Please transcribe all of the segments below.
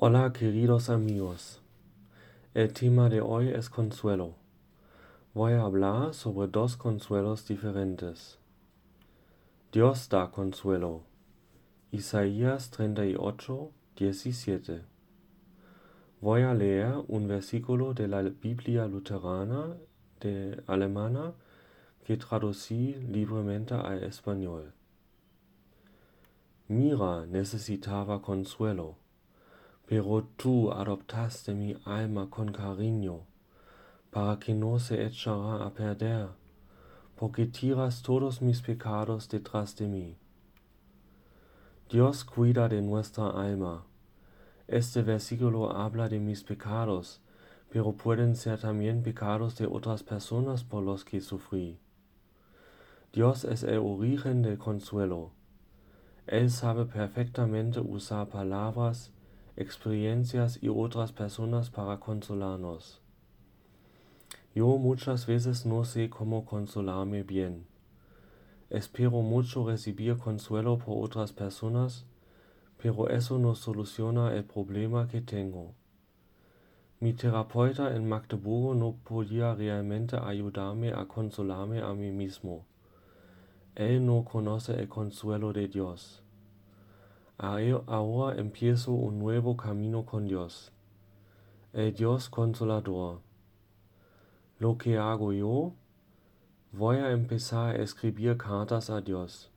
Hola queridos amigos, el tema de hoy es consuelo. Voy a hablar sobre dos consuelos diferentes. Dios da consuelo. Isaías 38, 17. Voy a leer un versículo de la Biblia luterana de alemana que traducí libremente al español. Mira necesitaba consuelo pero tú adoptaste mi alma con cariño, para que no se echará a perder, porque tiras todos mis pecados detrás de mí. Dios cuida de nuestra alma. Este versículo habla de mis pecados, pero pueden ser también pecados de otras personas por los que sufrí. Dios es el origen del consuelo. Él sabe perfectamente usar palabras experiencias y otras personas para consolarnos. Yo muchas veces no sé cómo consolarme bien. Espero mucho recibir consuelo por otras personas, pero eso no soluciona el problema que tengo. Mi terapeuta en Magdeburgo no podía realmente ayudarme a consolarme a mí mismo. Él no conoce el consuelo de Dios. Ahora empiezo un nuevo camino con Dios, el Dios consolador. Lo que hago yo, voy a empezar a escribir cartas a Dios.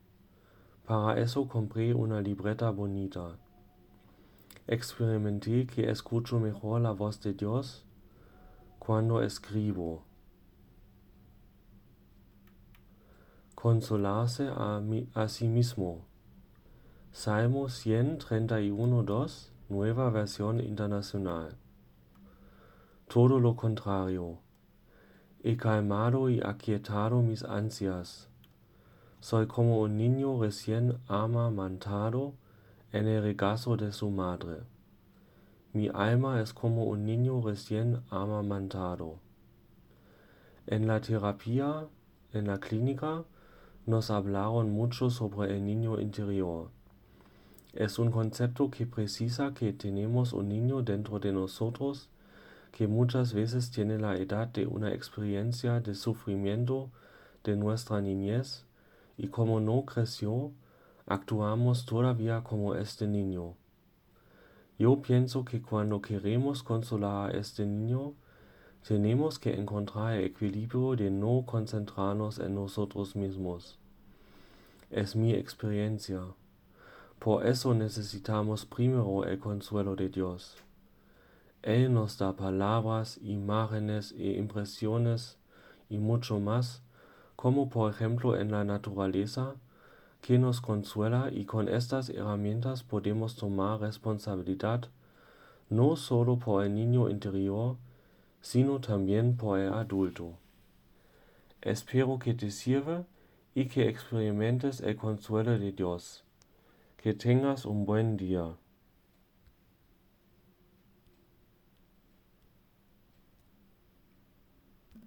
Para eso compré una libreta bonita. Experimenté que escucho mejor la voz de Dios cuando escribo. Consolarse a, mi, a sí mismo. Salmo 131.2, Nueva Versión Internacional. Todo lo contrario. He calmado y aquietado mis ansias. Soy como un niño recién amamantado en el regazo de su madre. Mi alma es como un niño recién amamantado. En la terapia, en la clínica, nos hablaron mucho sobre el niño interior. Es un concepto que precisa que tenemos un niño dentro de nosotros que muchas veces tiene la edad de una experiencia de sufrimiento de nuestra niñez y como no creció, actuamos todavía como este niño. Yo pienso que cuando queremos consolar a este niño, tenemos que encontrar el equilibrio de no concentrarnos en nosotros mismos. Es mi experiencia. Por eso necesitamos primero el consuelo de Dios. Él nos da palabras, imágenes e impresiones y mucho más, como por ejemplo en la naturaleza, que nos consuela y con estas herramientas podemos tomar responsabilidad no solo por el niño interior, sino también por el adulto. Espero que te sirva y que experimentes el consuelo de Dios. Que tengas un buen día.